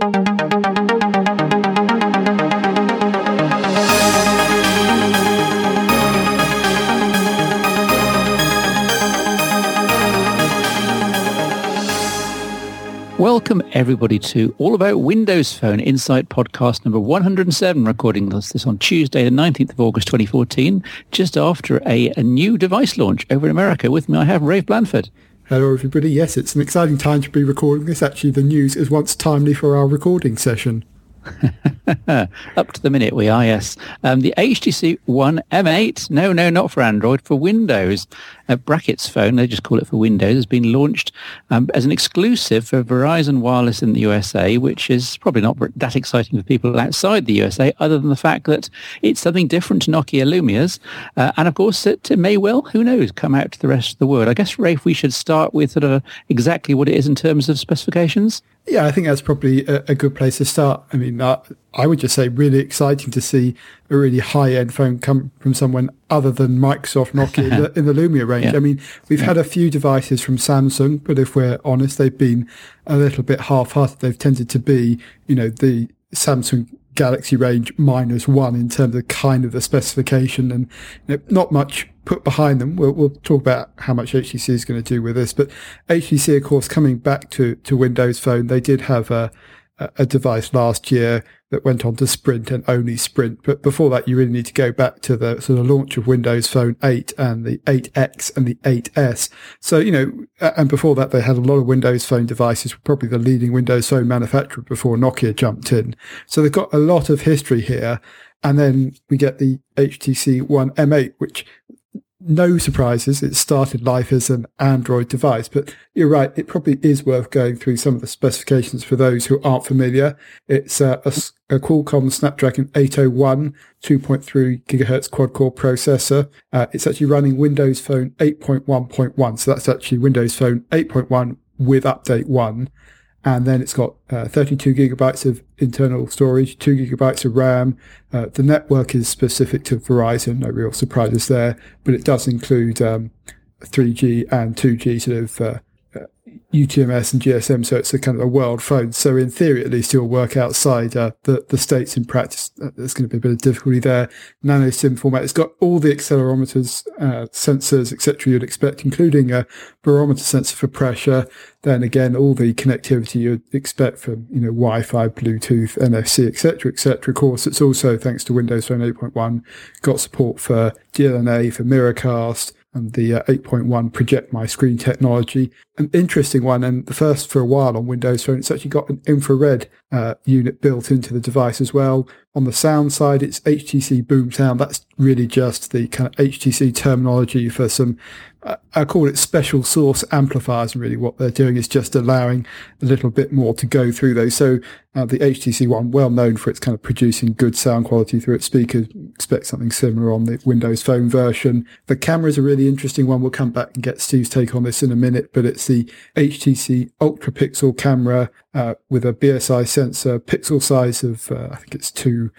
Welcome everybody to All About Windows Phone Insight podcast number 107, recording this, this on Tuesday, the 19th of August 2014, just after a, a new device launch over in America. With me I have Rafe Blandford. Hello everybody. Yes, it's an exciting time to be recording this. Actually, the news is once timely for our recording session. Up to the minute we are, yes. Um, the HTC One M8, no, no, not for Android, for Windows. A Brackets phone, they just call it for Windows, has been launched um, as an exclusive for Verizon Wireless in the USA, which is probably not that exciting for people outside the USA, other than the fact that it's something different to Nokia Lumia's. Uh, and of course, it, may well, who knows, come out to the rest of the world. I guess, Rafe, we should start with sort of exactly what it is in terms of specifications. Yeah, I think that's probably a, a good place to start. I mean, uh, I would just say really exciting to see a really high-end phone come from someone other than Microsoft Nokia in, the, in the Lumia range. Yeah. I mean, we've yeah. had a few devices from Samsung, but if we're honest, they've been a little bit half-hearted. They've tended to be, you know, the Samsung Galaxy range minus one in terms of kind of the specification and you know, not much put behind them. We'll, we'll talk about how much HTC is going to do with this, but HTC, of course, coming back to, to Windows Phone, they did have a, a device last year that went on to Sprint and only Sprint. But before that, you really need to go back to the sort of launch of Windows Phone 8 and the 8X and the 8S. So, you know, and before that, they had a lot of Windows Phone devices, probably the leading Windows Phone manufacturer before Nokia jumped in. So they've got a lot of history here. And then we get the HTC One M8, which no surprises. It started life as an Android device, but you're right. It probably is worth going through some of the specifications for those who aren't familiar. It's a, a, a Qualcomm Snapdragon 801 2.3 gigahertz quad core processor. Uh, it's actually running Windows Phone 8.1.1. So that's actually Windows Phone 8.1 with update one and then it's got uh, 32 gigabytes of internal storage, two gigabytes of RAM. Uh, the network is specific to Verizon, no real surprises there, but it does include um, 3G and 2G sort of uh, UTMS and GSM, so it's a kind of a world phone. So in theory, at least, it'll work outside uh, the the states. In practice, uh, there's going to be a bit of difficulty there. Nano SIM format. It's got all the accelerometers, uh, sensors, etc. You'd expect, including a barometer sensor for pressure. Then again, all the connectivity you'd expect from you know Wi-Fi, Bluetooth, NFC, etc., etc. Of course, it's also thanks to Windows Phone 8.1 got support for DLNA, for Miracast and the uh, 8.1 project my screen technology. An interesting one, and the first for a while on Windows Phone. It's actually got an infrared uh, unit built into the device as well. On the sound side, it's HTC BoomSound. That's really just the kind of HTC terminology for some I call it special sauce amplifiers. And really, what they're doing is just allowing a little bit more to go through those. So uh, the HTC One, well known for its kind of producing good sound quality through its speakers, expect something similar on the Windows Phone version. The camera is a really interesting one. We'll come back and get Steve's take on this in a minute, but it's the HTC UltraPixel camera uh, with a BSI sensor, pixel size of uh, I think it's two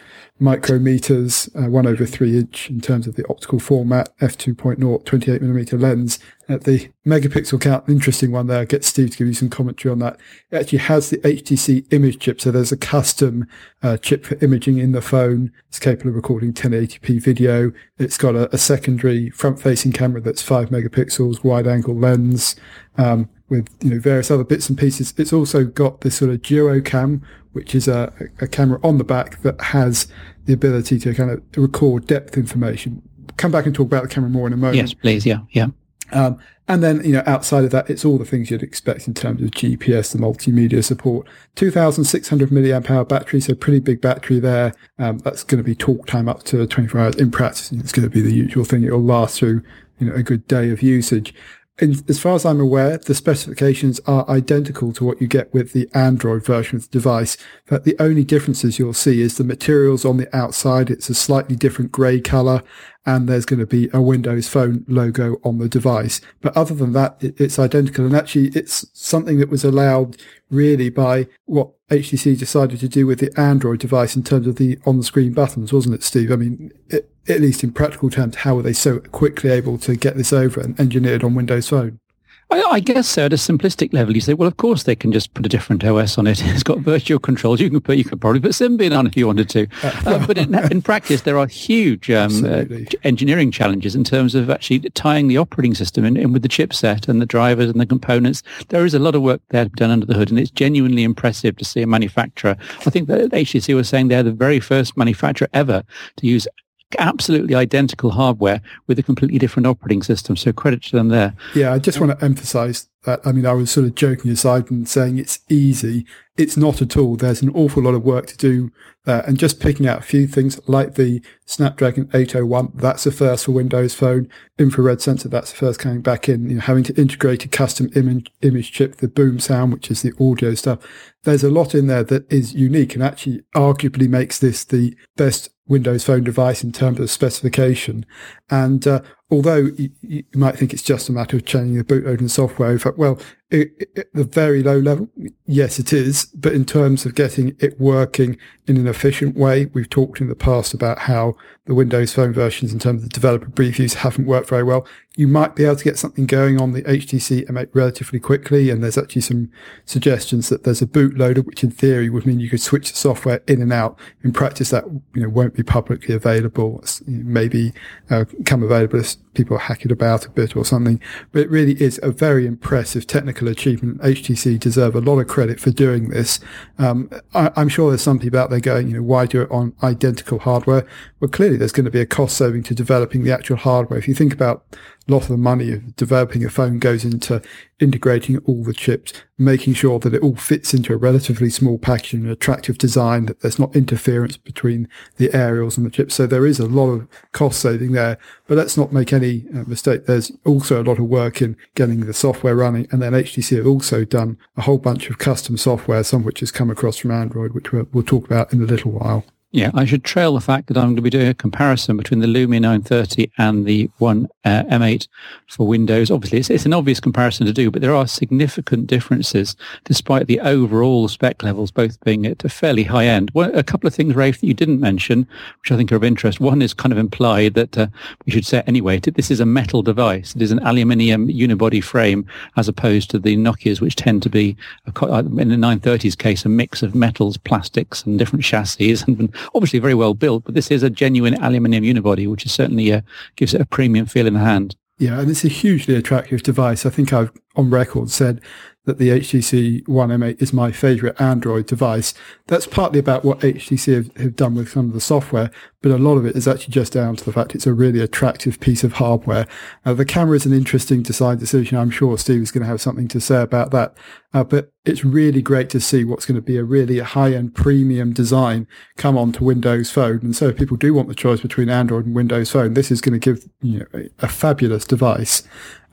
micrometers, uh, one over three inch in terms of the optical format, f2.0, 28 millimeter lens. At the megapixel count, interesting one there. I'll Get Steve to give you some commentary on that. It actually has the HTC image chip, so there's a custom uh, chip for imaging in the phone. It's capable of recording 1080p video. It's got a, a secondary front-facing camera that's five megapixels, wide-angle lens. Um, with you know various other bits and pieces. It's also got this sort of duocam, which is a, a camera on the back that has the ability to kind of record depth information. Come back and talk about the camera more in a moment. Yes, please. Yeah, yeah. Um, and then, you know, outside of that, it's all the things you'd expect in terms of GPS, the multimedia support. 2,600 milliamp hour battery, so pretty big battery there. Um, that's going to be talk time up to 24 hours. In practice, it's going to be the usual thing. It'll last through, you know, a good day of usage in, as far as I'm aware, the specifications are identical to what you get with the Android version of the device. But the only differences you'll see is the materials on the outside. It's a slightly different grey colour and there's going to be a Windows Phone logo on the device. But other than that, it, it's identical. And actually, it's something that was allowed really by what HTC decided to do with the Android device in terms of the on-screen buttons, wasn't it, Steve? I mean, it, at least in practical terms, how were they so quickly able to get this over and engineered on Windows Phone? I, I, guess so. At a simplistic level, you say, well, of course they can just put a different OS on it. It's got virtual controls. You can put, you could probably put Symbian on if you wanted to. Uh, but in, in, practice, there are huge um, uh, engineering challenges in terms of actually tying the operating system in, in, with the chipset and the drivers and the components. There is a lot of work there to be done under the hood, and it's genuinely impressive to see a manufacturer. I think that HTC was saying they're the very first manufacturer ever to use absolutely identical hardware with a completely different operating system. So credit to them there. Yeah, I just want to emphasize that. I mean, I was sort of joking aside and saying it's easy. It's not at all. There's an awful lot of work to do. Uh, and just picking out a few things like the Snapdragon 801, that's the first for Windows Phone. Infrared sensor, that's the first coming back in. You know, having to integrate a custom image, image chip, the boom sound, which is the audio stuff. There's a lot in there that is unique and actually arguably makes this the best Windows Phone device in terms of specification. And uh, although you, you, might think it's just a matter of changing the bootloader and software over, well, at the very low level, yes, it is. But in terms of getting it working in an efficient way, we've talked in the past about how the Windows Phone versions, in terms of the developer previews, haven't worked very well. You might be able to get something going on the HTC M8 relatively quickly, and there's actually some suggestions that there's a bootloader, which in theory would mean you could switch the software in and out. In practice, that you know won't be publicly available. Maybe uh, come available as people hack it about a bit or something. But it really is a very impressive technical achievement. HTC deserve a lot of credit for doing this. Um, I, am sure there's some people out there going, you know, why do it on identical hardware? Well, clearly there's going to be a cost saving to developing the actual hardware. If you think about lot of the money of developing a phone goes into integrating all the chips, making sure that it all fits into a relatively small package and an attractive design, that there's not interference between the aerials and the chips. So there is a lot of cost saving there. But let's not make any uh, mistake. There's also a lot of work in getting the software running. And then HTC have also done a whole bunch of custom software, some of which has come across from Android, which we'll, we'll talk about in a little while. Yeah, I should trail the fact that I'm going to be doing a comparison between the Lumia 930 and the One uh, M8 for Windows. Obviously, it's, it's, an obvious comparison to do, but there are significant differences despite the overall spec levels both being at a fairly high end. Well, a couple of things, Rafe, that you didn't mention, which I think are of interest. One is kind of implied that uh, we should say anyway, this is a metal device. It is an aluminium unibody frame as opposed to the Nokias, which tend to be, uh, in the 930's case, a mix of metals, plastics, and different chassis. And obviously very well built, but this is a genuine aluminium unibody, which is certainly uh, gives it a premium feel in the hand. Yeah, and it's a hugely attractive device. I think I've on record said that the HTC One M8 is my favorite Android device. That's partly about what HTC have, have, done with some of the software, but a lot of it is actually just down to the fact it's a really attractive piece of hardware. Uh, the camera is an interesting design decision. I'm sure Steve is going to have something to say about that. Uh, but it's really great to see what's going to be a really high-end premium design come onto Windows Phone. And so if people do want the choice between Android and Windows Phone, this is going to give you know, a, fabulous device.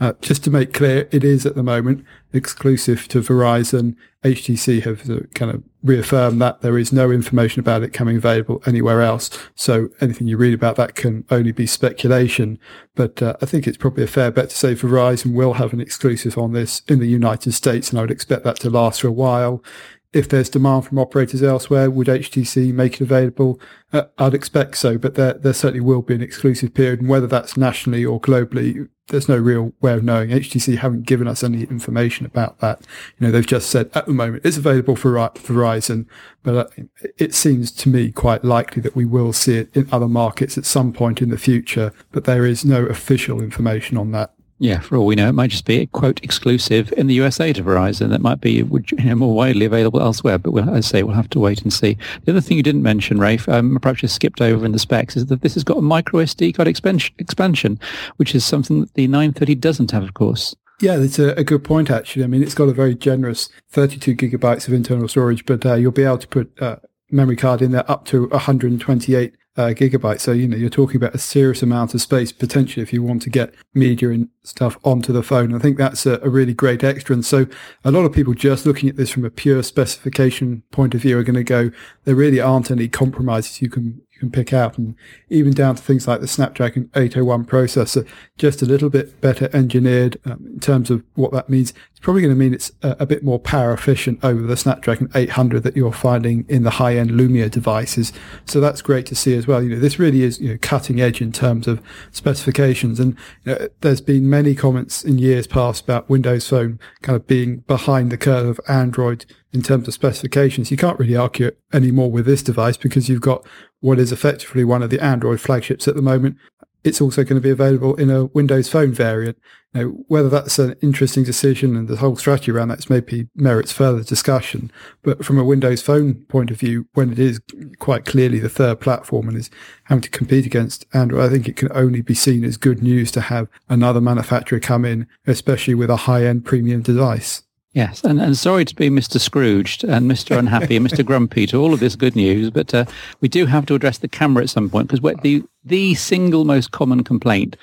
Uh, just to make clear, it is at the moment exclusive to Verizon. HTC have uh, kind of reaffirmed that there is no information about it coming available anywhere else. So anything you read about that can only be speculation. But uh, I think it's probably a fair bet to say Verizon will have an exclusive on this in the United States, and I would expect that to last for a while. If there's demand from operators elsewhere, would HTC make it available? Uh, I'd expect so, but there, there certainly will be an exclusive period, and whether that's nationally or globally, there's no real way of knowing. HTC haven't given us any information about that. You know, they've just said at the moment it's available for Verizon, but uh, it seems to me quite likely that we will see it in other markets at some point in the future, but there is no official information on that. Yeah, for all we know, it might just be a quote exclusive in the USA to Verizon. That might be you know, more widely available elsewhere. But we'll, as I say, we'll have to wait and see. The other thing you didn't mention, Rafe, um, perhaps just skipped over in the specs, is that this has got a micro SD card expansion, which is something that the 930 doesn't have, of course. Yeah, that's a, a, good point, actually. I mean, it's got a very generous 32 gigabytes of internal storage, but uh, you'll be able to put uh, memory card in there up to 128 uh, gigabytes. So, you know, you're talking about a serious amount of space potentially if you want to get media and stuff onto the phone. I think that's a, a, really great extra. And so a lot of people just looking at this from a pure specification point of view are going to go, there really aren't any compromises you can you can pick out and even down to things like the Snapdragon 801 processor, just a little bit better engineered um, in terms of what that means. Probably going to mean it's a, a, bit more power efficient over the Snapdragon 800 that you're finding in the high end Lumia devices. So that's great to see as well. You know, this really is you know, cutting edge in terms of specifications. And you know, there's been many comments in years past about Windows Phone kind of being behind the curve of Android in terms of specifications. You can't really argue anymore with this device because you've got what is effectively one of the Android flagships at the moment. It's also going to be available in a Windows Phone variant. Now, whether that's an interesting decision and the whole strategy around that maybe merits further discussion. But from a Windows Phone point of view, when it is quite clearly the third platform and is having to compete against Android, I think it can only be seen as good news to have another manufacturer come in, especially with a high-end premium device. Yes, and, and sorry to be Mr. Scrooged and Mr. Unhappy and Mr. Grumpy to all of this good news, but uh, we do have to address the camera at some point because the the single most common complaint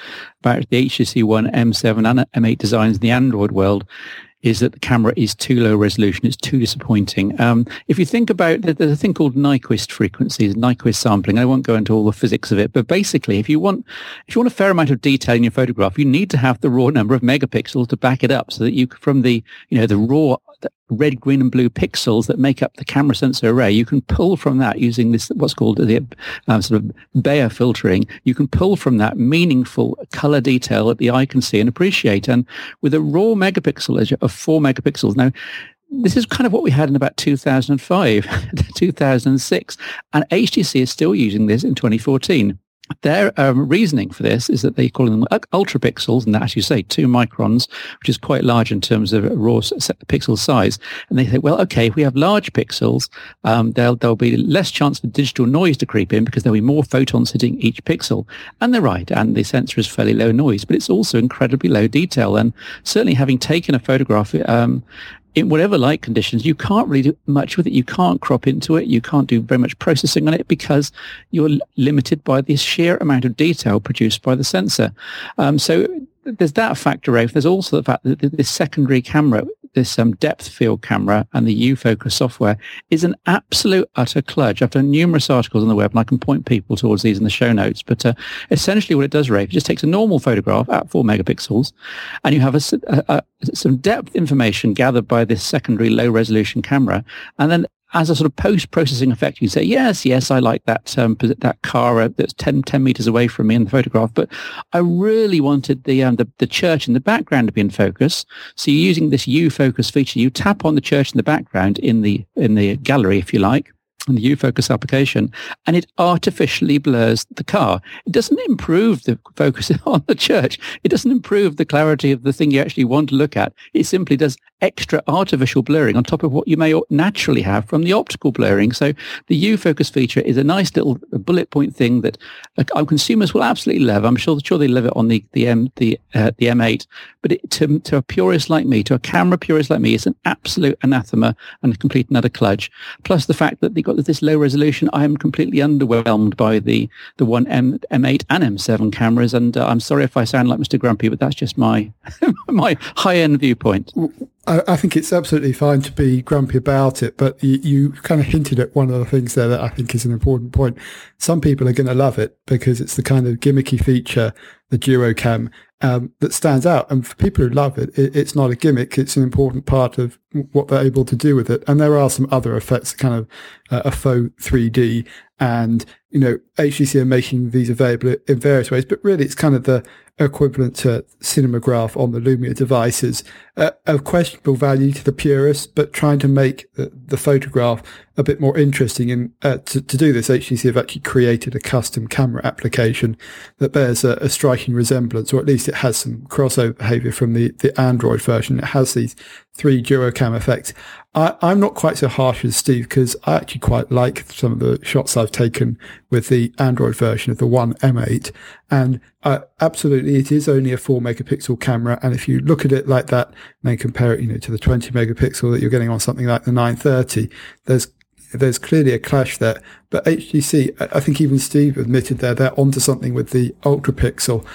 about the HTC One M7 and M8 designs in the Android world is that the camera is too low resolution. It's too disappointing. Um, if you think about, there's a thing called Nyquist frequencies, Nyquist sampling. I won't go into all the physics of it, but basically, if you want, if you want a fair amount of detail in your photograph, you need to have the raw number of megapixels to back it up, so that you, from the, you know, the raw red, green, and blue pixels that make up the camera sensor array, you can pull from that using this what's called the um, sort of Bayer filtering. You can pull from that meaningful color detail that the eye can see and appreciate. And with a raw megapixel of four megapixels, now this is kind of what we had in about 2005, 2006, and HTC is still using this in 2014. Their um, reasoning for this is that they call them ultra pixels, and as you say, two microns, which is quite large in terms of raw pixel size. And they say, well, okay, if we have large pixels, um, there'll, there'll be less chance for digital noise to creep in because there'll be more photons hitting each pixel. And they're right, and the sensor is fairly low noise, but it's also incredibly low detail. And certainly having taken a photograph um, in whatever light conditions, you can't really do much with it. You can't crop into it. You can't do very much processing on it because you're limited by the sheer amount of detail produced by the sensor. Um, so there's that factor out. There's also the fact that this secondary camera, this um, depth field camera and the U-Focus software is an absolute utter kludge. I've done numerous articles on the web and I can point people towards these in the show notes. But uh, essentially what it does, Rafe, it just takes a normal photograph at four megapixels and you have a, a, a, some depth information gathered by this secondary low resolution camera and then as a sort of post-processing effect, you can say, yes, yes, I like that um, that car uh, that's 10, 10 meters away from me in the photograph, but I really wanted the, um, the, the church in the background to be in focus. So you're using this U-focus feature. You tap on the church in the background in the in the gallery, if you like, in the U-Focus application, and it artificially blurs the car. It doesn't improve the focus on the church. It doesn't improve the clarity of the thing you actually want to look at. It simply does extra artificial blurring on top of what you may naturally have from the optical blurring. So the U-Focus feature is a nice little bullet point thing that uh, consumers will absolutely love. I'm sure, sure they love it on the the M the uh, the M8, but it, to to a purist like me, to a camera purist like me, it's an absolute anathema and a complete another kludge. Plus the fact that they got this low resolution, I am completely underwhelmed by the the one M M8 and M7 cameras, and uh, I'm sorry if I sound like Mr. Grumpy, but that's just my my high end viewpoint. I, I, think it's absolutely fine to be grumpy about it, but you, you, kind of hinted at one of the things there that I think is an important point. Some people are going to love it because it's the kind of gimmicky feature, the duocam, um, that stands out. And for people who love it, it, it's not a gimmick. It's an important part of what they're able to do with it. And there are some other effects, kind of uh, a faux 3D and, you know, HTC are making these available in various ways, but really it's kind of the, equivalent to Cinemagraph on the Lumia devices, uh, of questionable value to the purist, but trying to make the, the photograph a bit more interesting. And uh, to, to, do this, HTC have actually created a custom camera application that bears a, a, striking resemblance, or at least it has some crossover behavior from the, the Android version. It has these three duocam effects. I, am not quite so harsh as Steve because I actually quite like some of the shots I've taken with the Android version of the One M8. And uh, absolutely, it is only a four megapixel camera. And if you look at it like that and then compare it, you know, to the 20 megapixel that you're getting on something like the 930, there's there's clearly a clash there. But HTC, I think even Steve admitted there, they're onto something with the ultra pixel.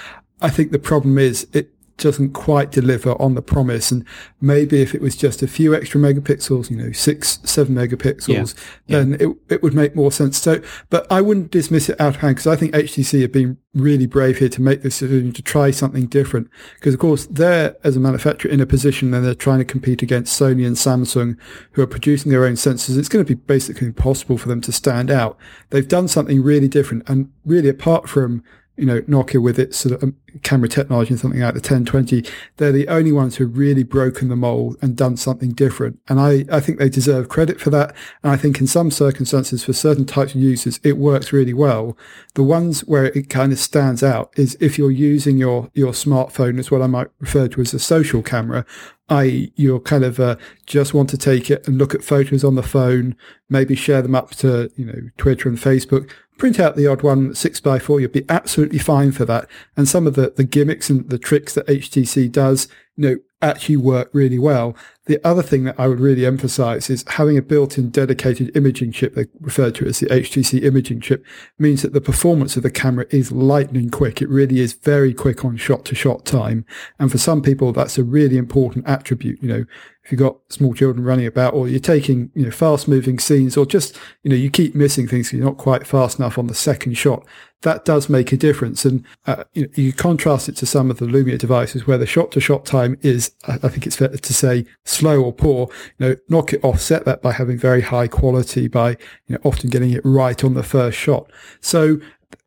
I think the problem is it, doesn't quite deliver on the promise. And maybe if it was just a few extra megapixels, you know, six, seven megapixels, yeah. then yeah. It, it would make more sense. So, but I wouldn't dismiss it out of hand because I think HTC have been really brave here to make this decision to try something different. Because of course they're as a manufacturer in a position where they're trying to compete against Sony and Samsung who are producing their own sensors. It's going to be basically impossible for them to stand out. They've done something really different and really apart from you know, Nokia with its sort of um, camera technology and something like the 1020, they're the only ones who've really broken the mold and done something different. And I, I think they deserve credit for that. And I think in some circumstances, for certain types of users, it works really well. The ones where it kind of stands out is if you're using your, your smartphone as what I might refer to as a social camera, i.e. you're kind of uh, just want to take it and look at photos on the phone, maybe share them up to, you know, Twitter and Facebook, print out the odd one six by four, you'd be absolutely fine for that. And some of the, the gimmicks and the tricks that HTC does, you know, actually work really well. The other thing that I would really emphasize is having a built-in dedicated imaging chip, they refer to as the HTC imaging chip, means that the performance of the camera is lightning quick. It really is very quick on shot to shot time. And for some people, that's a really important attribute. You know, if you've got small children running about or you're taking, you know, fast moving scenes or just, you know, you keep missing things. You're not quite fast enough on the second shot. That does make a difference. And, uh, you, you contrast it to some of the Lumia devices where the shot to shot time is, I think it's fair to say slow or poor. You know, Nokia offset that by having very high quality by, you know, often getting it right on the first shot. So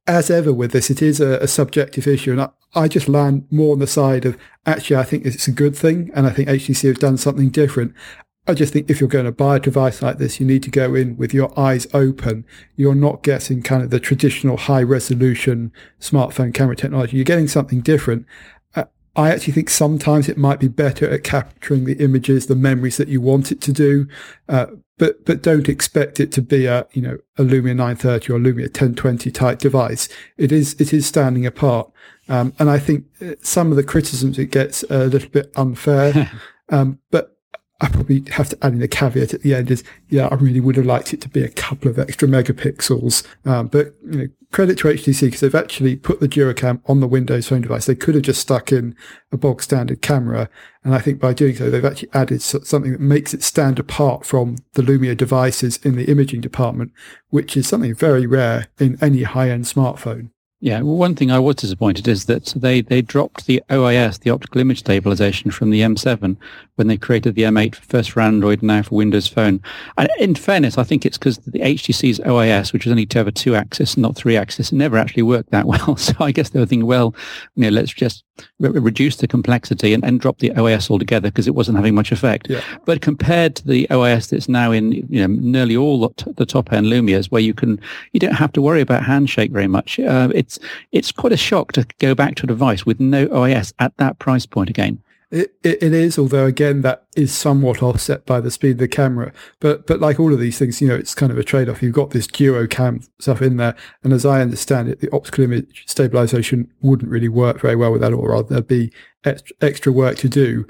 as ever with this, it is a, a subjective issue. And I, I just land more on the side of actually, I think it's a good thing. And I think HTC have done something different. I just think if you're going to buy a device like this, you need to go in with your eyes open. You're not getting kind of the traditional high resolution smartphone camera technology. You're getting something different. Uh, I actually think sometimes it might be better at capturing the images, the memories that you want it to do. Uh, but but don't expect it to be a you know a Lumia 930 or Lumia 1020 type device. It is it is standing apart, um, and I think uh, some of the criticisms it gets a little bit unfair. um, but I probably have to add in a caveat at the end is, yeah, I really would have liked it to be a couple of extra megapixels. Um, but you know, credit to HTC because they've actually put the DuoCam on the Windows Phone device. They could have just stuck in a bog standard camera. And I think by doing so, they've actually added something that makes it stand apart from the Lumia devices in the imaging department, which is something very rare in any high end smartphone. Yeah, well, one thing I was disappointed is that they, they dropped the OIS, the optical image stabilization, from the M7 when they created the M8 first for Android, now for Windows Phone. And in fairness, I think it's because the HTC's OIS, which was only to have a two-axis, not three-axis, never actually worked that well. So I guess they were thinking, well, you know, let's just re- reduce the complexity and, and drop the OIS altogether because it wasn't having much effect. Yeah. But compared to the OIS that's now in you know nearly all the top-end Lumias, where you can you don't have to worry about handshake very much. Uh, it's it's quite a shock to go back to a device with no OIS at that price point again. It, it, is, although again, that is somewhat offset by the speed of the camera. But but like all of these things, you know, it's kind of a trade off. You've got this duo cam stuff in there, and as I understand it, the optical image stabilization wouldn't really work very well with that, or rather, there'd be extra work to do.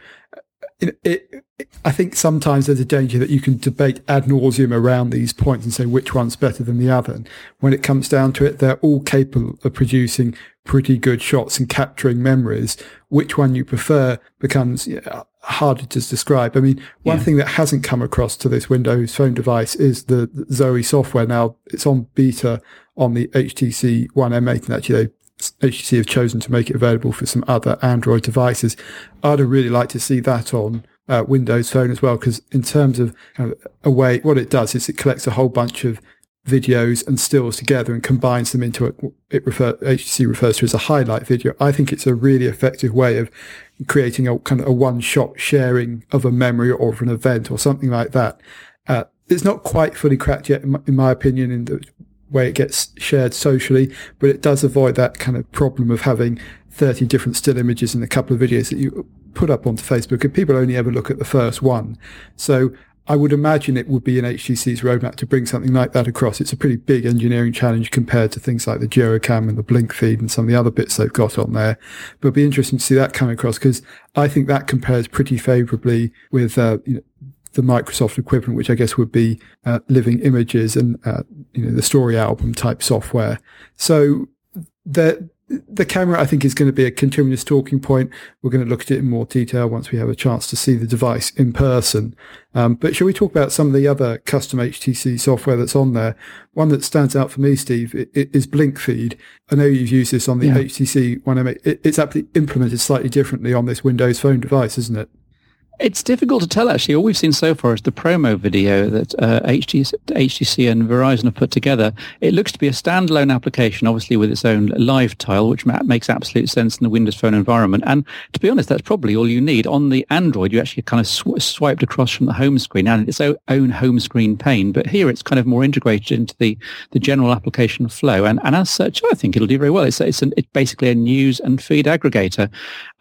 It, it, I think sometimes there's a danger that you can debate ad nauseum around these points and say which one's better than the other. And when it comes down to it, they're all capable of producing pretty good shots and capturing memories. Which one you prefer becomes yeah, harder to describe. I mean, one yeah. thing that hasn't come across to this Windows phone device is the Zoe software. Now it's on beta on the HTC One M8 and actually HTC have chosen to make it available for some other Android devices. I'd really like to see that on uh, Windows Phone as well, because in terms of, kind of a way, what it does is it collects a whole bunch of videos and stills together and combines them into a, it refer, HTC refers to as a highlight video. I think it's a really effective way of creating a kind of a one shot sharing of a memory or of an event or something like that. Uh, it's not quite fully cracked yet, in my, in my opinion, in the way it gets shared socially, but it does avoid that kind of problem of having 30 different still images in a couple of videos that you put up onto Facebook and people only ever look at the first one. So I would imagine it would be in HTC's roadmap to bring something like that across. It's a pretty big engineering challenge compared to things like the DuoCam and the BlinkFeed and some of the other bits they've got on there. But it'd be interesting to see that come across because I think that compares pretty favorably with, uh, you know, the Microsoft equivalent, which I guess would be uh, Living Images and uh, you know the Story Album type software. So there the camera, I think, is going to be a continuous talking point. We're going to look at it in more detail once we have a chance to see the device in person. Um, but shall we talk about some of the other custom HTC software that's on there? One that stands out for me, Steve, is BlinkFeed. I know you've used this on the yeah. HTC One M8. It's actually implemented slightly differently on this Windows Phone device, isn't it? It's difficult to tell, actually. All we've seen so far is the promo video that uh, HTC, HTC and Verizon have put together. It looks to be a standalone application, obviously with its own live tile, which ma- makes absolute sense in the Windows Phone environment. And to be honest, that's probably all you need. On the Android, you actually kind of sw- swiped across from the home screen and its own home screen pane. But here it's kind of more integrated into the, the general application flow. And, and as such, I think it'll do very well. It's, it's, an, it's basically a news and feed aggregator.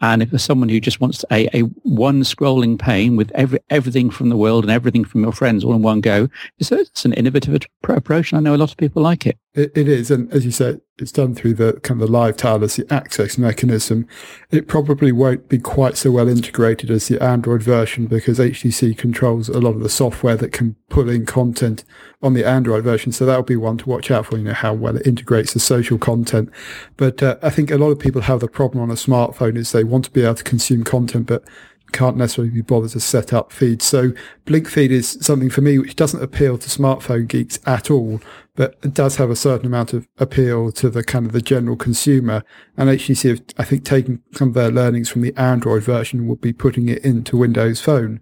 And if someone who just wants a, a one scrolling scrolling pane with every, everything from the world and everything from your friends all in one go. It's, it's an innovative approach, and I know a lot of people like it. it. It is, and as you said, it's done through the kind of the live the access mechanism. It probably won't be quite so well integrated as the Android version because HTC controls a lot of the software that can pull in content on the Android version. So that'll be one to watch out for, you know, how well it integrates the social content. But uh, I think a lot of people have the problem on a smartphone is they want to be able to consume content, but can't necessarily be bothered to set up feeds. So BlinkFeed is something for me which doesn't appeal to smartphone geeks at all, but it does have a certain amount of appeal to the kind of the general consumer. And HTC have, I think, taken some of their learnings from the Android version and will be putting it into Windows Phone.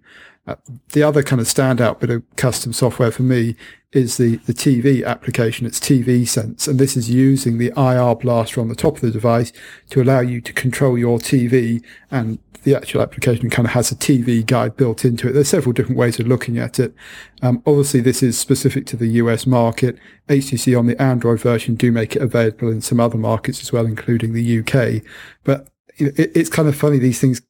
The other kind of standout bit of custom software for me is the, the TV application. It's TV Sense. And this is using the IR blaster on the top of the device to allow you to control your TV. And the actual application kind of has a TV guide built into it. There's several different ways of looking at it. Um, obviously, this is specific to the US market. HTC on the Android version do make it available in some other markets as well, including the UK. But it, it's kind of funny. These things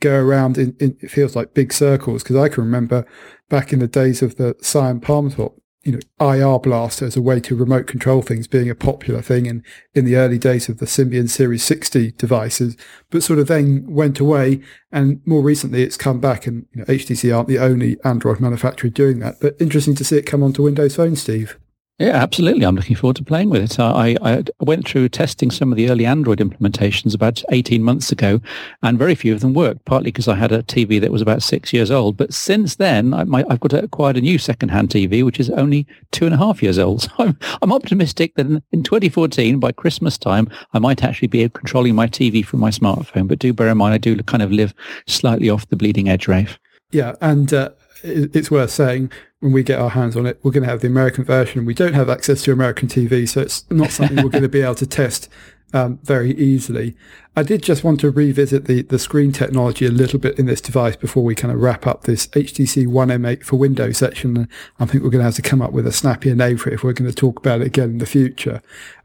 go around in, in it feels like big circles because I can remember back in the days of the Psion Palm Top, you know, IR blaster as a way to remote control things being a popular thing in, in the early days of the Symbian Series 60 devices, but sort of then went away. And more recently, it's come back and you know, HTC aren't the only Android manufacturer doing that, but interesting to see it come onto Windows Phone, Steve. Yeah, absolutely. I'm looking forward to playing with it. I, I, went through testing some of the early Android implementations about 18 months ago, and very few of them worked, partly because I had a TV that was about six years old. But since then, I, have got acquired a new second-hand TV, which is only two and a half years old. So I'm, I'm optimistic that in, in 2014, by Christmas time, I might actually be controlling my TV from my smartphone. But do bear in mind, I do kind of live slightly off the bleeding edge, Rafe. Yeah, and uh, it's worth saying when we get our hands on it, we're going to have the American version. We don't have access to American TV, so it's not something we're going to be able to test um, very easily. I did just want to revisit the, the screen technology a little bit in this device before we kind of wrap up this HTC One M8 for Windows section. I think we're going to have to come up with a snappier name for it if we're going to talk about it again in the future.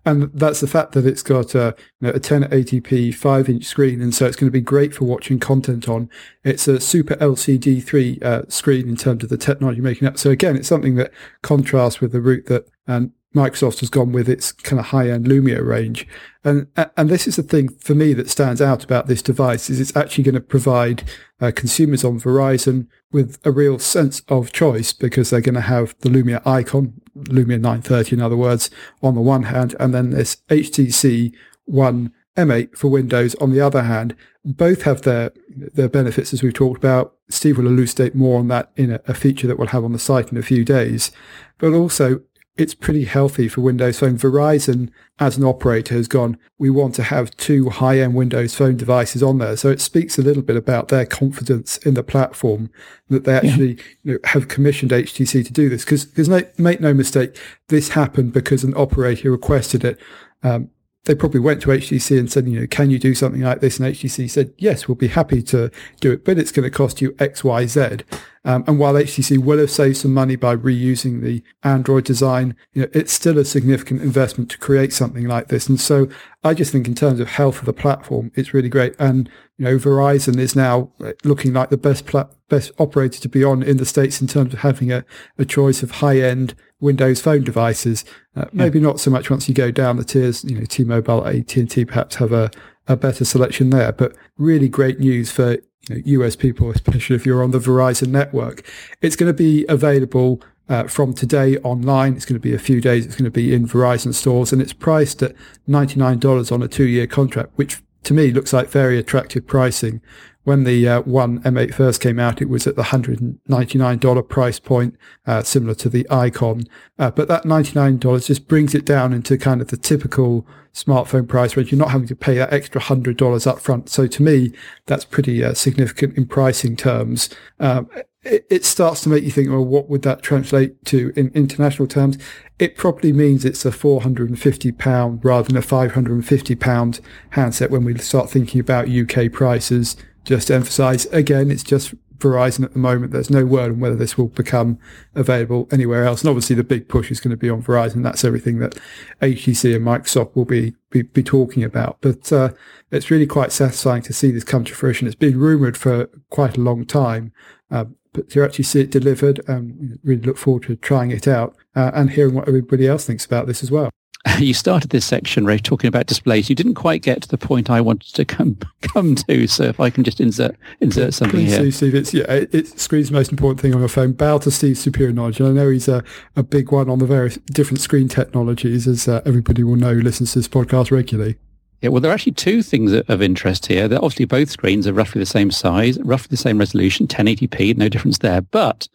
And that's the fact that it's got a, you know, a 1080p 5 inch screen. And so it's going to be great for watching content on. It's a super LCD 3 uh, screen in terms of the technology making up. So again, it's something that contrasts with the route that um, Microsoft has gone with its kind of high-end Lumia range. And, and this is the thing for me that stands out about this device is it's actually going to provide uh, consumers on Verizon with a real sense of choice because they're going to have the Lumia icon, Lumia 930 in other words, on the one hand, and then this HTC One M8 for Windows on the other hand. Both have their, their benefits as we've talked about. Steve will elucidate more on that in a, a feature that we'll have on the site in a few days. But also it's pretty healthy for Windows Phone. Verizon, as an operator, has gone, we want to have two high-end Windows Phone devices on there. So it speaks a little bit about their confidence in the platform that they actually yeah. you know, have commissioned HTC to do this. Because no, make no mistake, this happened because an operator requested it. Um, they probably went to HTC and said, you know, can you do something like this? And HTC said, yes, we'll be happy to do it, but it's going to cost you X, Y, Z. Um, and while HTC will have saved some money by reusing the Android design, you know, it's still a significant investment to create something like this. And so I just think in terms of health of the platform, it's really great. And, you know, Verizon is now looking like the best pla- best operator to be on in the States in terms of having a, a choice of high end Windows phone devices. Uh, maybe not so much once you go down the tiers, you know, T-Mobile, AT&T perhaps have a, a better selection there, but really great news for US people, especially if you're on the Verizon network. It's going to be available uh, from today online. It's going to be a few days. It's going to be in Verizon stores and it's priced at $99 on a two year contract, which to me looks like very attractive pricing. When the uh, one M8 first came out, it was at the $199 price point, uh, similar to the Icon. Uh, but that $99 just brings it down into kind of the typical smartphone price range. You're not having to pay that extra $100 up front. So to me, that's pretty uh, significant in pricing terms. Um, it, starts to make you think, well, what would that translate to in international terms? It probably means it's a 450 pound rather than a 550 pound handset when we start thinking about UK prices just to emphasize again, it's just Verizon at the moment. There's no word on whether this will become available anywhere else. And obviously the big push is going to be on Verizon. That's everything that HTC and Microsoft will be, be, be talking about. But, uh, it's really quite satisfying to see this come to fruition. It's been rumored for quite a long time. Uh, but to actually see it delivered, um, really look forward to trying it out uh, and hearing what everybody else thinks about this as well. you started this section, Rafe, talking about displays. You didn't quite get to the point I wanted to come come to. So if I can just insert insert something Please here. Steve, it's, yeah, it, it's screen's the most important thing on your phone. Bow to Steve's superior knowledge. And I know he's a, a big one on the various different screen technologies, as uh, everybody will know who listens to this podcast regularly. Yeah, well, there are actually two things of interest here. They're obviously both screens are roughly the same size, roughly the same resolution, 1080p, no difference there. But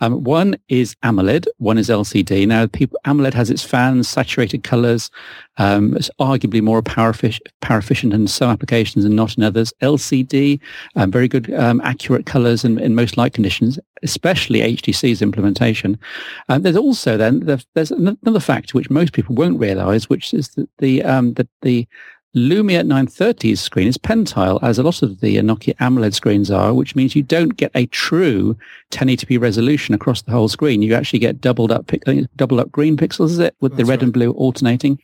um, one is AMOLED, one is LCD. Now, people, AMOLED has its fans, saturated colors. Um, it's arguably more power, power efficient in some applications and not in others. LCD, um, very good, um, accurate colors in, in, most light conditions, especially HTC's implementation. Um, there's also then there's another factor which most people won't realize, which is that the um, the, the Lumia 930's screen is pentile, as a lot of the Nokia AMOLED screens are, which means you don't get a true 1080p resolution across the whole screen. You actually get doubled up, doubled up green pixels, is it, with That's the red right. and blue alternating.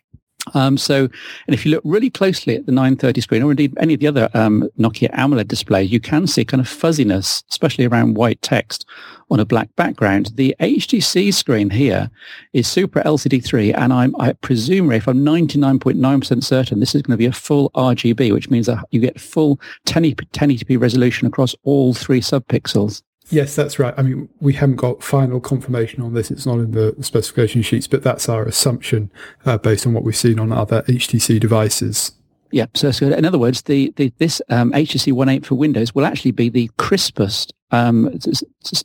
Um, so, and if you look really closely at the 930 screen, or indeed any of the other um, Nokia AMOLED displays, you can see kind of fuzziness, especially around white text on a black background. The HTC screen here is Super LCD3, and I'm, I presume, if I'm 99.9% certain, this is going to be a full RGB, which means that you get full 1080p resolution across all three subpixels. Yes, that's right. I mean, we haven't got final confirmation on this. It's not in the specification sheets, but that's our assumption uh, based on what we've seen on other HTC devices. Yeah, so, in other words, the, the this um, HTC One 8 for Windows will actually be the crispest um,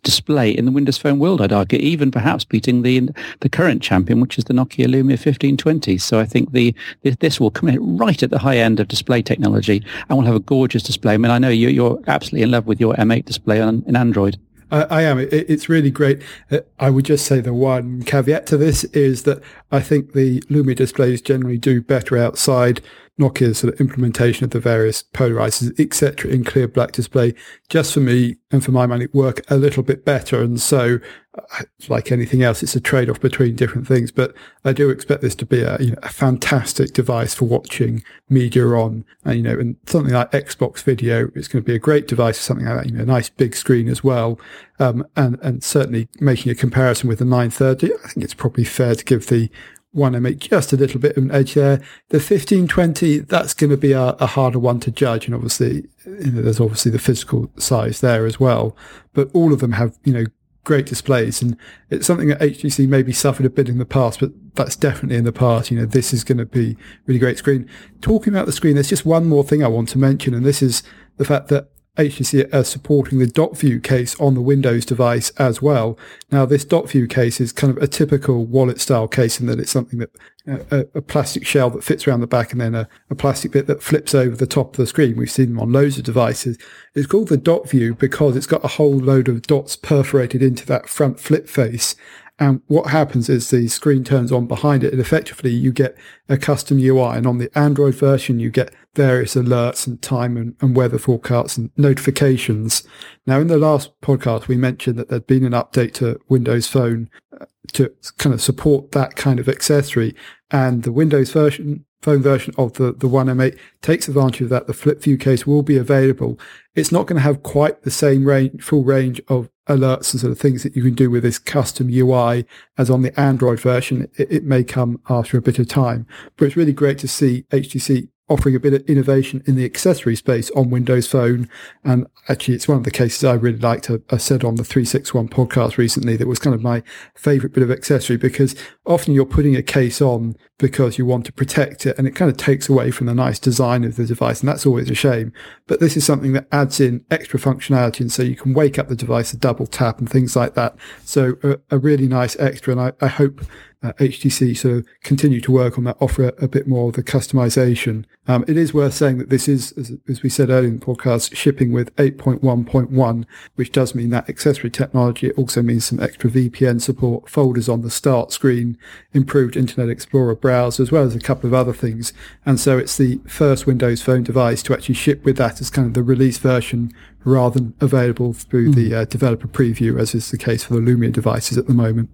display in the Windows Phone world. I'd argue, even perhaps beating the the current champion, which is the Nokia Lumia 1520. So I think the this will come in right at the high end of display technology, and we'll have a gorgeous display. I mean, I know you, you're absolutely in love with your M8 display on in Android. I, I am. It, it's really great. Uh, I would just say the one caveat to this is that I think the Lumia displays generally do better outside Nokia's sort of implementation of the various polarizers, etc., in clear black display, just for me and for my money, work a little bit better. And so, uh, like anything else, it's a trade-off between different things. But I do expect this to be a, you know, a fantastic device for watching media on, and you know, and something like Xbox Video, it's going to be a great device for something like that. You know, a nice big screen as well, um, and and certainly making a comparison with the 930, I think it's probably fair to give the want to make just a little bit of an edge there. The 1520, that's going to be a, a harder one to judge. And obviously, you know, there's obviously the physical size there as well. But all of them have, you know, great displays. And it's something that HTC maybe suffered a bit in the past, but that's definitely in the past. You know, this is going to be really great screen. Talking about the screen, there's just one more thing I want to mention, and this is the fact that HTC are supporting the dot view case on the Windows device as well. Now, this dot view case is kind of a typical wallet style case in that it's something that uh, a, a, plastic shell that fits around the back and then a, a, plastic bit that flips over the top of the screen. We've seen them on loads of devices. It's called the dot view because it's got a whole load of dots perforated into that front flip face. And what happens is the screen turns on behind it and effectively you get a custom UI. And on the Android version, you get various alerts and time and, and, weather forecasts and notifications. Now, in the last podcast, we mentioned that there'd been an update to Windows Phone uh, to kind of support that kind of accessory. And the Windows version phone version of the, the One M8 takes advantage of that. The flip view case will be available. It's not going to have quite the same range, full range of alerts and sort of things that you can do with this custom UI as on the Android version. It, it may come after a bit of time, but it's really great to see HTC offering a bit of innovation in the accessory space on Windows Phone. And actually, it's one of the cases I really liked. I said on the 361 podcast recently that was kind of my favorite bit of accessory because often you're putting a case on because you want to protect it and it kind of takes away from the nice design of the device. And that's always a shame. But this is something that adds in extra functionality. And so you can wake up the device, a double tap and things like that. So a, a really nice extra. And I, I hope uh, HTC of continue to work on that, offer a, a bit more of the customization. Um, it is worth saying that this is, as, as, we said earlier in the podcast, shipping with 8.1.1, which does mean that accessory technology. It also means some extra VPN support, folders on the start screen, improved Internet Explorer browser, as well as a couple of other things. And so it's the first Windows Phone device to actually ship with that as kind of the release version rather than available through mm. the uh, developer preview, as is the case for the Lumia devices at the moment.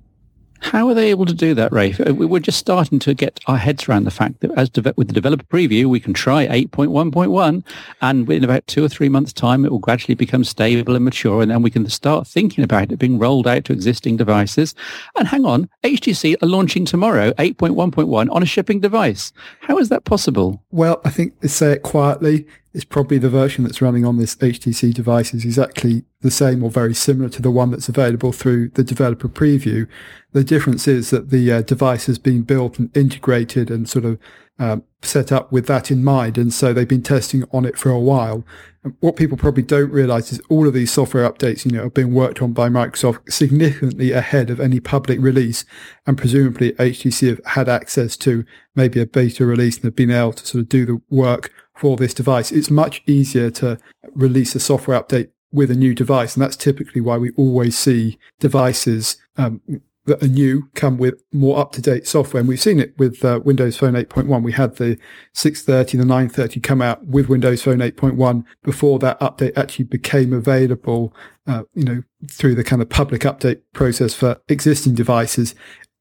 How are they able to do that, Rafe? Uh, we're just starting to get our heads around the fact that as de- with the developer preview, we can try 8.1.1 and in about two or three months' time, it will gradually become stable and mature and then we can start thinking about it being rolled out to existing devices. And hang on, HTC are launching tomorrow 8.1.1 on a shipping device. How is that possible? Well, I think they say it quietly it's probably the version that's running on this HTC device is exactly the same or very similar to the one that's available through the developer preview. The difference is that the uh, device has been built and integrated and sort of um, set up with that in mind. And so they've been testing on it for a while. And what people probably don't realize is all of these software updates, you know, are being worked on by Microsoft significantly ahead of any public release. And presumably HTC have had access to maybe a beta release and have been able to sort of do the work for this device. It's much easier to release a software update with a new device. And that's typically why we always see devices um, that are new come with more up-to-date software. And we've seen it with uh, Windows Phone 8.1. We had the 630, the 930 come out with Windows Phone 8.1 before that update actually became available, uh, you know, through the kind of public update process for existing devices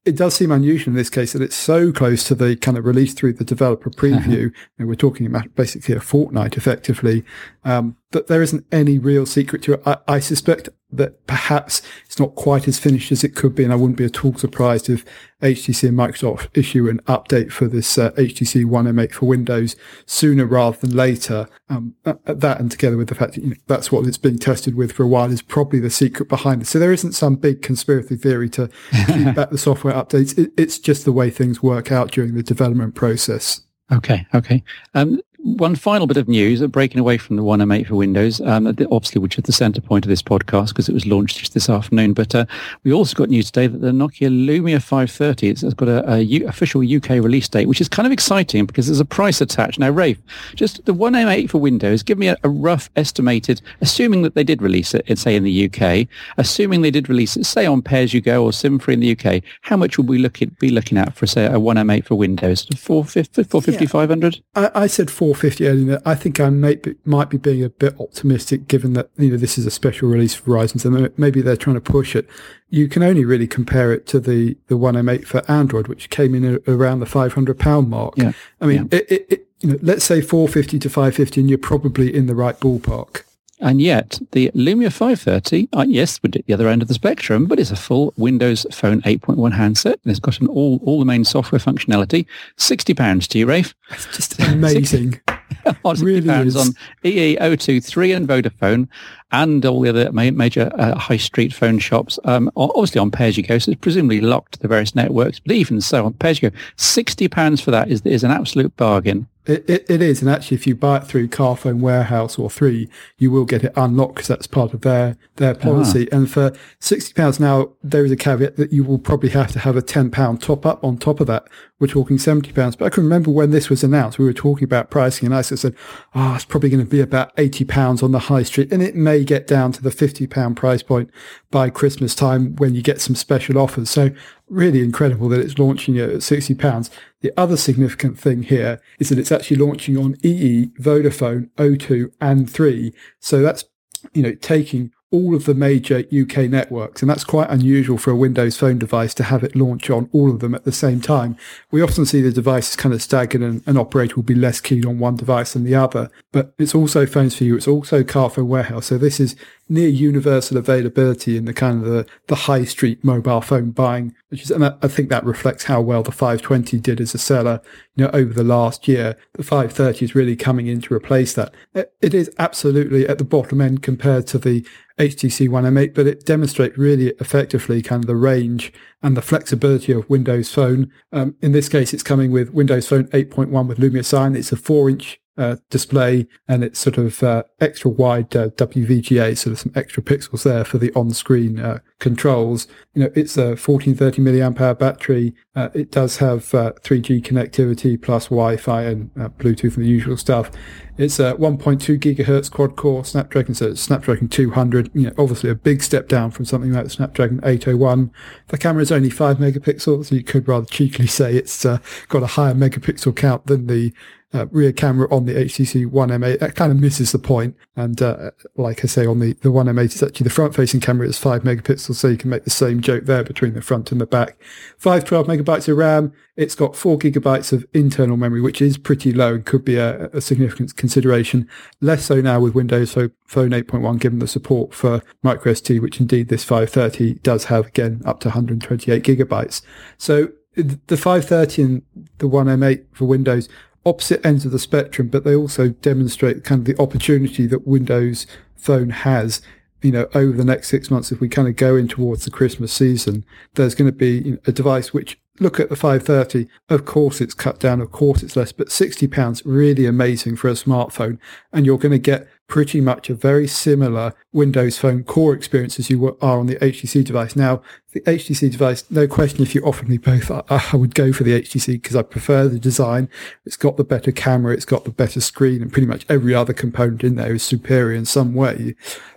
it does seem unusual in this case that it's so close to the kind of release through the developer preview. and we're talking about basically a fortnight effectively. Um, that there isn't any real secret to it. I, I, suspect that perhaps it's not quite as finished as it could be, and I wouldn't be at all surprised if HTC and Microsoft issue an update for this uh, HTC One M8 for Windows sooner rather than later. Um, that and together with the fact that you know, that's what it's being tested with for a while is probably the secret behind it. So there isn't some big conspiracy theory to keep back the software updates. It, it's just the way things work out during the development process. Okay, okay. Um, one final bit of news, uh, breaking away from the One M8 for Windows, um, obviously, which is the center point of this podcast because it was launched just this afternoon. But uh, we also got news today that the Nokia Lumia 530 has got a, a U- official UK release date, which is kind of exciting because there's a price attached. Now, Rafe, just the One M8 for Windows, give me a, a rough estimated, assuming that they did release it, say in the UK, assuming they did release it, say on Pay As You Go or SIM-free in the UK, how much would we look at, be looking at for, say, a One M8 for Windows? 450, 450 yeah. 500? I, I said 4 450 I think I may be, might be being a bit optimistic given that, you know, this is a special release for Verizon. So maybe they're trying to push it. You can only really compare it to the, the One M8 for Android, which came in around the 500 pound mark. Yeah. I mean, yeah. it, it, it, you know, let's say 450 to 550 and you're probably in the right ballpark. And yet, the Lumia 530, uh, yes, we're at the other end of the spectrum, but it's a full Windows Phone 8.1 handset. And it's got an all, all the main software functionality. £60 to you, Rafe. It's just amazing. really pounds on EE, O2, 3 and Vodafone and all the other major uh, high street phone shops. Um, obviously on pay-as-you-go, so it's presumably locked to the various networks. But even so, on pay-as-you-go, £60 for that is, is an absolute bargain. It, it, it is, and actually, if you buy it through Carphone Warehouse or Three, you will get it unlocked because that's part of their their ah. policy. And for sixty pounds now, there is a caveat that you will probably have to have a ten pound top up on top of that. We're talking seventy pounds. But I can remember when this was announced, we were talking about pricing, and I said, "Oh, it's probably going to be about eighty pounds on the high street, and it may get down to the fifty pound price point by Christmas time when you get some special offers." So really incredible that it's launching at sixty pounds. The other significant thing here is that it's actually launching on EE, Vodafone, O2 and 3. So that's, you know, taking all of the major UK networks. And that's quite unusual for a Windows phone device to have it launch on all of them at the same time. We often see the devices kind of staggered and an operator will be less keen on one device than the other. But it's also Phones 4u. It's also Carphone Warehouse. So this is near universal availability in the kind of the, the high street mobile phone buying, which is, and I think that reflects how well the 520 did as a seller, you know, over the last year. The 530 is really coming in to replace that. It is absolutely at the bottom end compared to the HTC One M8, but it demonstrates really effectively kind of the range and the flexibility of Windows Phone. Um, in this case, it's coming with Windows Phone 8.1 with Lumia Cyan. It's a four inch uh, display and it's sort of uh, extra wide uh, WVGA, of some extra pixels there for the on-screen uh, controls. You know, it's a 1430 milliamp hour battery. Uh, it does have 3G uh, connectivity plus Wi-Fi and Bluetooth and the usual stuff. It's a 1.2 gigahertz quad core Snapdragon, so it's Snapdragon 200. You know, obviously a big step down from something like the Snapdragon 801. The camera is only five megapixels. So you could rather cheekily say it's got a higher megapixel count than the uh, rear camera on the HTC One M8. That kind of misses the point. And uh, like I say, on the, the One M8, it's actually the front facing camera is 5 megapixels, so you can make the same joke there between the front and the back. 512 megabytes of RAM. It's got 4 gigabytes of internal memory, which is pretty low and could be a, a significant consideration. Less so now with Windows Phone 8.1, given the support for microSD, which indeed this 530 does have, again, up to 128 gigabytes. So the 530 and the One M8 for Windows opposite ends of the spectrum, but they also demonstrate kind of the opportunity that Windows Phone has. You know, over the next six months, if we kind of go in towards the Christmas season, there's going to be a device which look at the 530. Of course, it's cut down. Of course, it's less, but 60 pounds really amazing for a smartphone. And you're going to get pretty much a very similar Windows Phone core experience as you are on the HTC device. Now, the HTC device, no question, if you offered me both, I, I would go for the HTC because I prefer the design. It's got the better camera, it's got the better screen, and pretty much every other component in there is superior in some way.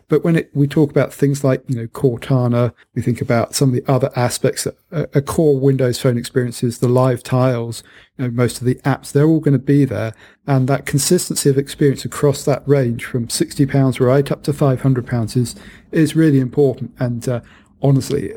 But when it, we talk about things like, you know, Cortana, we think about some of the other aspects that a, a core Windows Phone experiences, the live tiles, you know, most of the apps, they're all going to be there. And that consistency of experience across that range from 60 pounds right up to 500 pounds is, is really important. And, uh, honestly,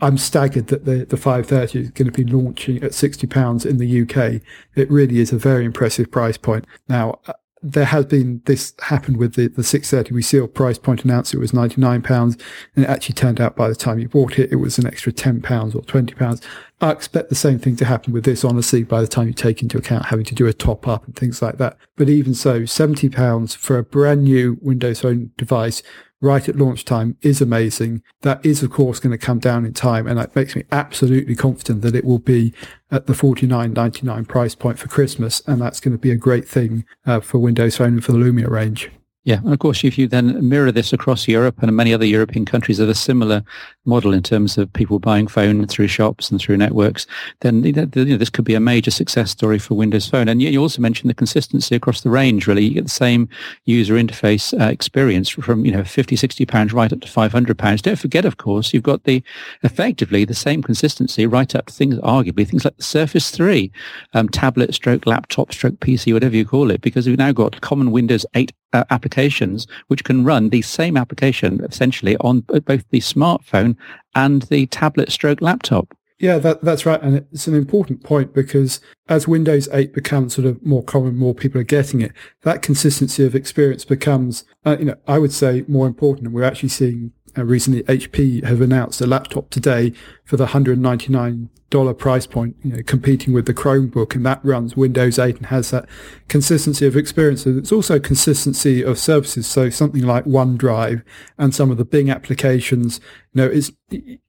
I'm staggered that the, the 530 is going to be launching at 60 pounds in the UK. It really is a very impressive price point. Now, there has been this happened with the, the 630. We see price point announced it was 99 pounds and it actually turned out by the time you bought it, it was an extra 10 pounds or 20 pounds. I expect the same thing to happen with this, honestly, by the time you take into account having to do a top up and things like that. But even so, 70 pounds for a brand new Windows Phone device right at launch time is amazing. That is, of course, going to come down in time. And that makes me absolutely confident that it will be at the forty nine ninety nine price point for Christmas. And that's going to be a great thing uh, for Windows Phone and for the Lumia range. Yeah, and of course, if you then mirror this across Europe and many other European countries have a similar model in terms of people buying phone through shops and through networks, then you know, this could be a major success story for Windows Phone. And you also mentioned the consistency across the range. Really, you get the same user interface uh, experience from you know 50, 60 pounds right up to 500 pounds. Don't forget, of course, you've got the effectively the same consistency right up to things, arguably things like the Surface 3, um, tablet, stroke laptop, stroke PC, whatever you call it, because we've now got common Windows 8 uh, applications which can run the same application essentially on both the smartphone and the tablet stroke laptop. Yeah, that, that's right. And it's an important point because as Windows 8 becomes sort of more common, more people are getting it, that consistency of experience becomes, uh, you know, I would say more important. And we're actually seeing Uh, recently HP have announced a laptop today for the $199 price point, you know, competing with the Chromebook, and that runs Windows 8 and has that consistency of experience. And It's also consistency of services. So something like OneDrive and some of the Bing applications, you know,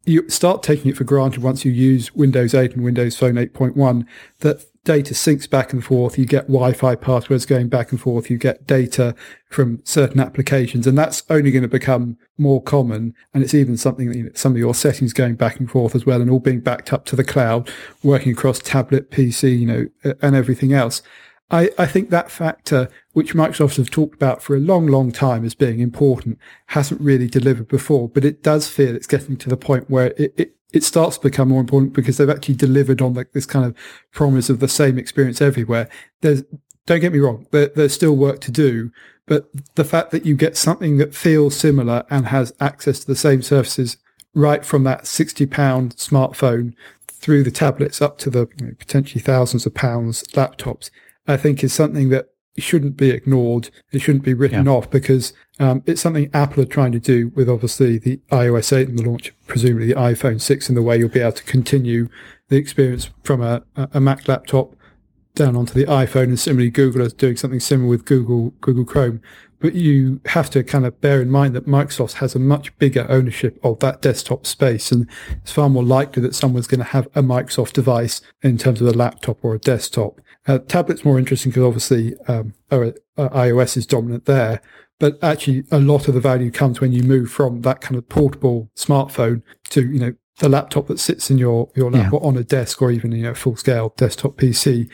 you start taking it for granted once you use Windows 8 and Windows Phone 8.1 that data syncs back and forth. You get Wi-Fi passwords going back and forth. You get data from certain applications, and that's only going to become more common. And it's even something that you know, some of your settings going back and forth as well, and all being backed up to the cloud, working across tablet, PC, you know, and everything else. I, I think that factor, which Microsoft have talked about for a long, long time as being important, hasn't really delivered before, but it does feel it's getting to the point where it, it it starts to become more important because they've actually delivered on like this kind of promise of the same experience everywhere. There's, don't get me wrong, there, there's still work to do, But the fact that you get something that feels similar and has access to the same services right from that £60 smartphone through the tablets up to the you know, potentially thousands of pounds laptops, I think is something that shouldn't be ignored. It shouldn't be written yeah. off because um, it's something Apple are trying to do with obviously the iOS 8 and the launch, presumably the iPhone 6 in the way you'll be able to continue the experience from a, a Mac laptop down onto the iPhone, and similarly Google is doing something similar with Google Google Chrome. But you have to kind of bear in mind that Microsoft has a much bigger ownership of that desktop space, and it's far more likely that someone's going to have a Microsoft device in terms of a laptop or a desktop. Uh, tablet's more interesting because obviously um, uh, iOS is dominant there, but actually a lot of the value comes when you move from that kind of portable smartphone to you know the laptop that sits in your your lap yeah. or on a desk or even you know full scale desktop PC.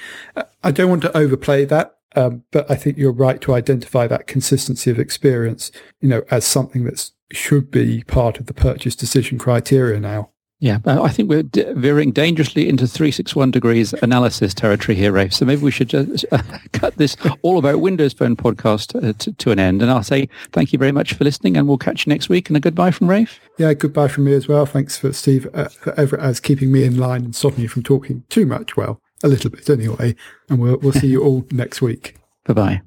I don't want to overplay that, um, but I think you're right to identify that consistency of experience, you know, as something that should be part of the purchase decision criteria now. Yeah, I think we're veering dangerously into 361 degrees analysis territory here, Rafe. So maybe we should just uh, cut this all about Windows Phone podcast uh, to, to, an end. And I'll say thank you very much for listening and we'll catch you next week. And a goodbye from Rafe. Yeah, goodbye from me as well. Thanks for Steve uh, for ever as keeping me in line and stopping me from talking too much. Well, a little bit anyway. And we'll, we'll see you all next week. Bye-bye.